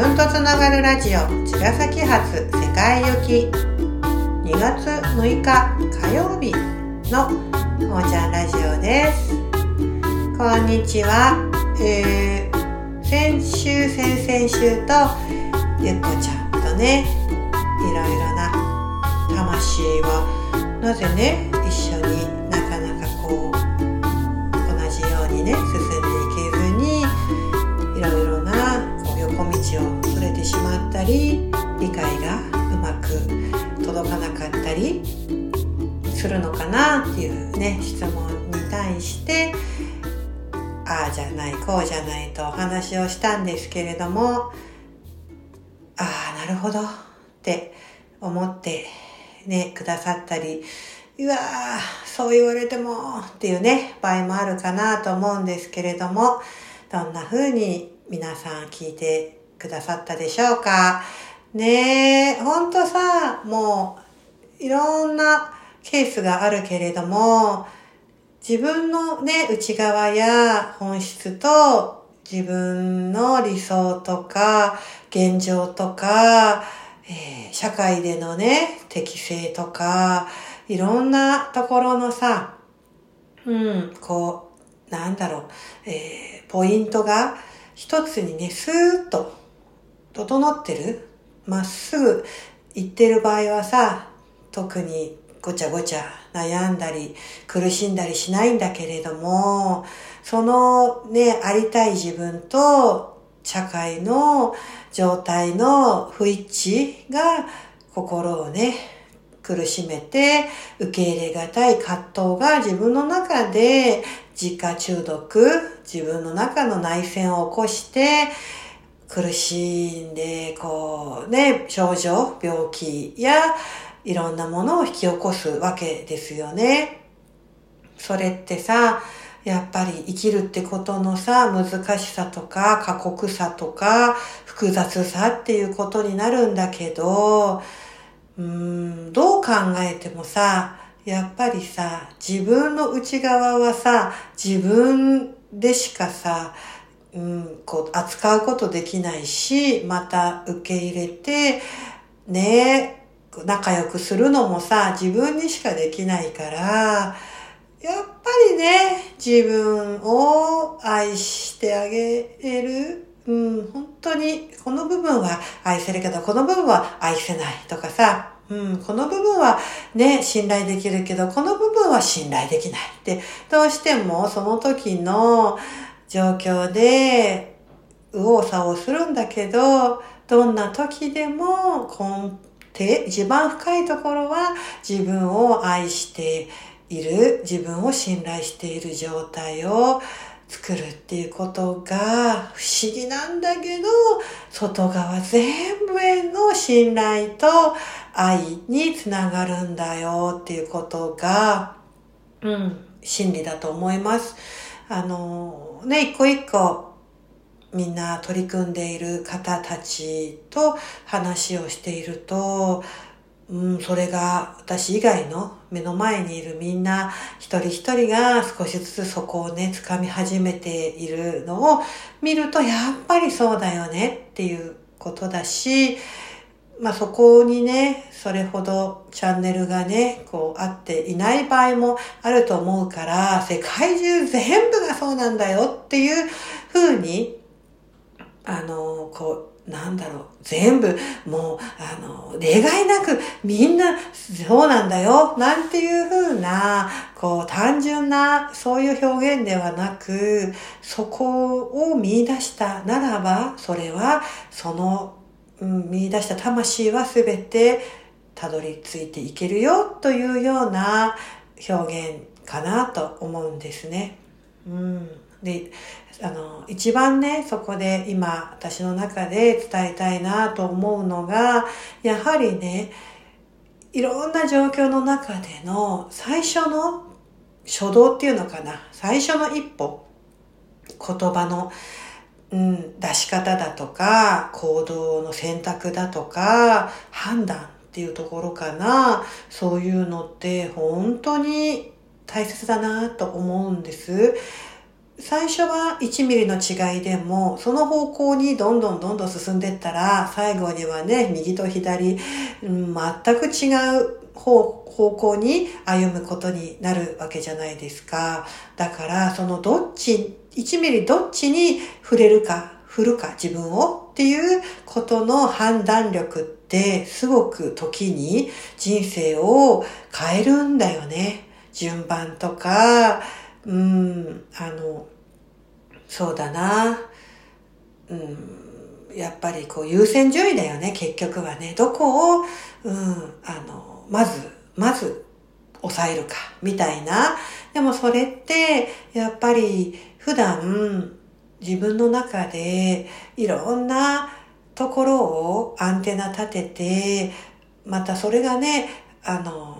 分とつながるラジオ茅ヶ崎発世界行き。2月6日火曜日のおーちゃんラジオです。こんにちは、えー、先週先々週とゆっこちゃんとねいろいろな魂はなぜね一緒く届かなかったりするのかなっていうね質問に対してああじゃないこうじゃないとお話をしたんですけれどもああなるほどって思ってねくださったりうわーそう言われてもっていうね場合もあるかなと思うんですけれどもどんな風に皆さん聞いてくださったでしょうか？ねえほんとさもういろんなケースがあるけれども自分のね内側や本質と自分の理想とか現状とか、えー社会でのね適性とかいろんなところのさうんこうなんだろう、えーポイントが一つにねスーッと整ってる。まっすぐ行ってる場合はさ特にごちゃごちゃ悩んだり苦しんだりしないんだけれどもそのねありたい自分と社会の状態の不一致が心をね苦しめて受け入れがたい葛藤が自分の中で自家中毒自分の中の内戦を起こして苦しいんでこうね症状病気やいろんなものを引き起こすわけですよね。それってさやっぱり生きるってことのさ難しさとか過酷さとか複雑さっていうことになるんだけどうーんどう考えてもさやっぱりさ自分の内側はさ自分でしかさうん、こう扱うことできないしまた受け入れてね仲良くするのもさ自分にしかできないからやっぱりね自分を愛してあげれるうん、本当にこの部分は愛せるけどこの部分は愛せないとかさうん、この部分はね、信頼できるけど、この部分は信頼できないって、どうしてもその時の状況で右往左往するんだけど、どんな時でも根底、一番深いところは自分を愛している、自分を信頼している状態を作るっていうことが不思議なんだけど、外側全部への信頼と愛につながるんだよっていうことが、うん、真理だと思います。あの、ね、一個一個みんな取り組んでいる方たちと話をしていると、うん、それが私以外の目の前にいるみんな一人一人が少しずつそこをね、掴み始めているのを見るとやっぱりそうだよねっていうことだし、まあそこにね、それほどチャンネルがね、こうあっていない場合もあると思うから、世界中全部がそうなんだよっていう風に、あの、こう、なんだろう、全部、もう、あの、例外なく、みんな、そうなんだよ、なんていう風な、こう、単純な、そういう表現ではなく、そこを見出したならば、それは、その、うん、見出した魂はすべて、たどり着いていけるよ、というような表現かなと思うんですね。うん。で、あの、一番ね、そこで今、私の中で伝えたいなと思うのが、やはりね、いろんな状況の中での最初の初動っていうのかな、最初の一歩、言葉の、うん、出し方だとか、行動の選択だとか、判断っていうところかな、そういうのって本当に大切だなと思うんです。最初は1ミリの違いでも、その方向にどんどんどんどん進んでいったら、最後にはね、右と左、うん、全く違う方向に歩むことになるわけじゃないですか。だから、そのどっち、1ミリどっちに触れるか、振るか、自分を？っていうことの判断力ってすごく時に人生を変えるんだよね。順番とか、うん、あの、そうだな。うん、やっぱりこう優先順位だよね、結局はね。どこを、うん、あの、まず、まず抑えるか、みたいな。でもそれって、やっぱり普段自分の中でいろんなところをアンテナ立てて、またそれがね、あの、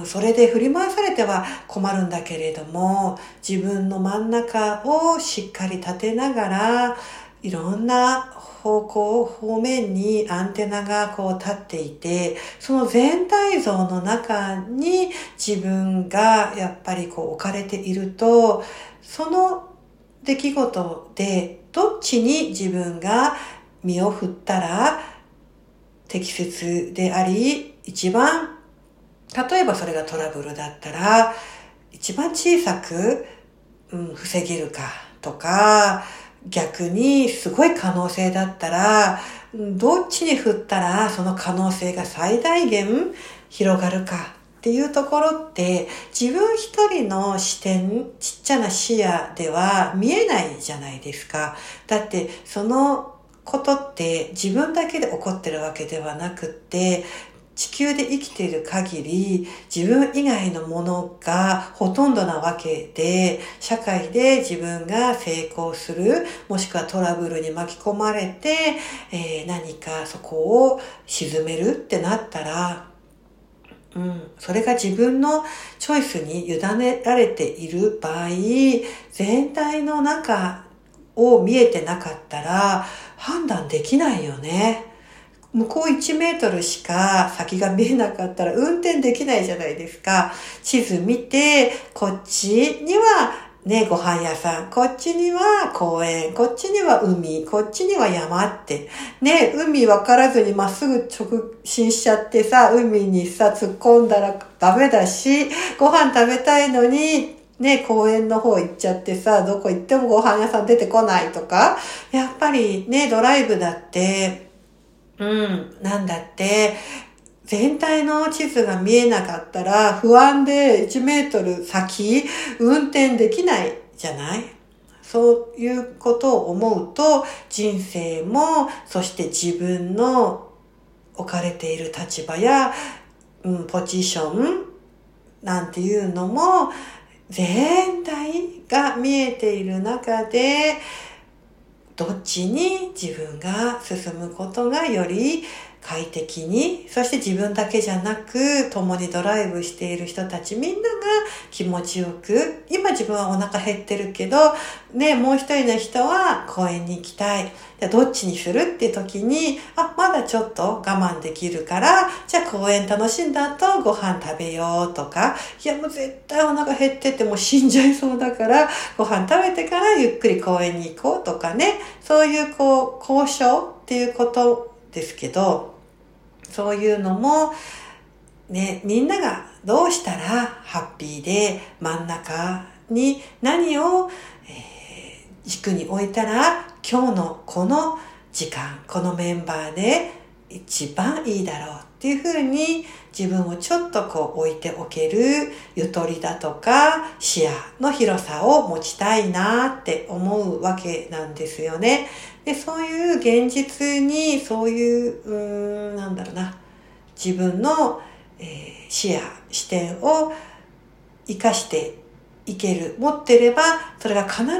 うん、それで振り回されては困るんだけれども、自分の真ん中をしっかり立てながら、いろんな方向、方面にアンテナがこう立っていて、その全体像の中に自分がやっぱりこう置かれていると、その出来事でどっちに自分が身を振ったら適切であり、一番例えばそれがトラブルだったら、一番小さく、うん、防げるかとか、逆にすごい可能性だったら、どっちに振ったらその可能性が最大限広がるかっていうところって自分一人の視点、ちっちゃな視野では見えないじゃないですか。だってそのことって自分だけで起こってるわけではなくって地球で生きている限り自分以外のものがほとんどなわけで社会で自分が成功するもしくはトラブルに巻き込まれて、えー、何かそこを沈めるってなったらうん、それが自分のチョイスに委ねられている場合、全体の中を見えてなかったら判断できないよね。向こう1メートルしか先が見えなかったら運転できないじゃないですか。地図見て、こっちにはね、ご飯屋さん、こっちには公園、こっちには海、こっちには山って。ね、海分からずにまっすぐ直進しちゃってさ、海にさ、突っ込んだらダメだし、ご飯食べたいのに、ね、公園の方行っちゃってさ、どこ行ってもご飯屋さん出てこないとか、やっぱりね、ドライブだって、うん、なんだって、全体の地図が見えなかったら不安で1メートル先運転できないじゃない？そういうことを思うと人生もそして自分の置かれている立場や、うん、ポジションなんていうのも全体が見えている中でどっちに自分が進むことがより快適に、そして自分だけじゃなく、共にドライブしている人たちみんなが気持ちよく、今自分はお腹減ってるけど、ね、もう一人の人は公園に行きたい。じゃどっちにするっていう時に、あ、まだちょっと我慢できるから、じゃあ公園楽しんだ後ご飯食べようとか、いやもう絶対お腹減っててもう死んじゃいそうだから、ご飯食べてからゆっくり公園に行こうとかね、そういうこう、交渉っていうことですけど、そういうのも、ね、みんながどうしたらハッピーで真ん中に何を、えー、軸に置いたら今日のこの時間、このメンバーで一番いいだろうっていうふうに自分をちょっとこう置いておけるゆとりだとか視野の広さを持ちたいなって思うわけなんですよね。で、そういう現実にそういう、うーん、なんだろうな、自分の、えー、視野、視点を活かしていける、持ってれば、それが必ず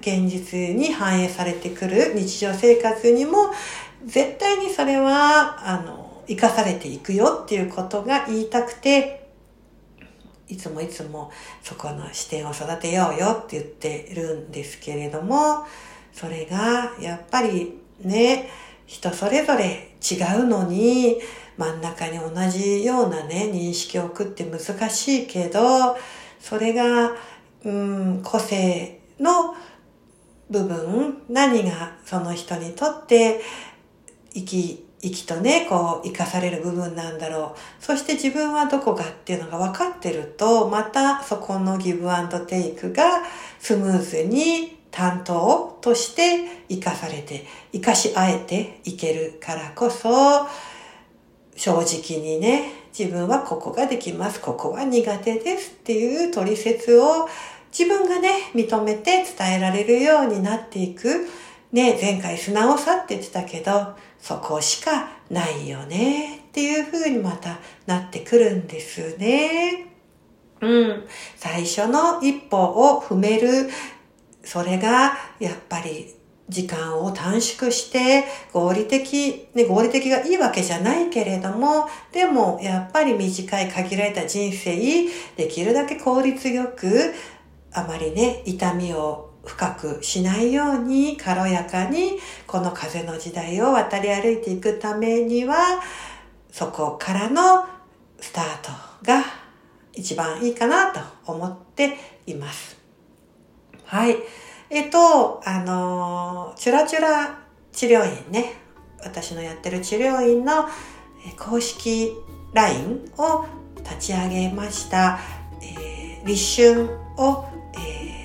現実に反映されてくる。日常生活にも、絶対にそれは、あの、生かされていくよっていうことが言いたくて、いつもいつもそこの視点を育てようよって言ってるんですけれども、それがやっぱりね、人それぞれ違うのに、真ん中に同じようなね、認識を置くって難しいけど、それが、うん、個性の部分、何がその人にとって生き、生きとね、こう、生かされる部分なんだろう。そして自分はどこかっていうのが分かってると、またそこのギブアンドテイクがスムーズに担当として生かされて、生かし合えていけるからこそ、正直にね、自分はここができます、ここは苦手ですっていう取説を自分がね、認めて伝えられるようになっていく。ね、前回素直さって言ってたけど、そこしかないよねっていう風にまたなってくるんですね。うん。最初の一歩を踏める。それが、やっぱり時間を短縮して合理的、ね、合理的がいいわけじゃないけれども、でもやっぱり短い限られた人生、できるだけ効率よく、あまりね、痛みを深くしないように軽やかにこの風の時代を渡り歩いていくためにはそこからのスタートが一番いいかなと思っています。はい。えっと、あの、チュラチュラ治療院ね、私のやってる治療院の公式 LINE を立ち上げました。えー、立春を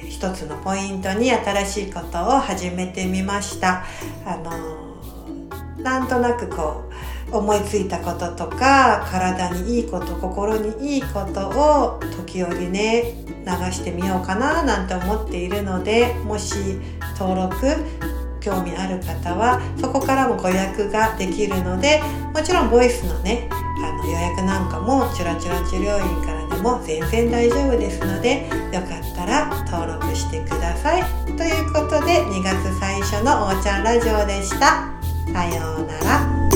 一つのポイントに新しいことを始めてみました。あのなんとなくこう思いついたこととか体にいいこと心にいいことを時折ね流してみようかななんて思っているのでもし登録興味ある方はそこからもご予約ができるのでもちろんボイスのねあの予約なんかもチュラチュラ治療院からも全然大丈夫ですのでよかったら登録してください。ということで2月最初のおーちゃんラジオでした。さようなら。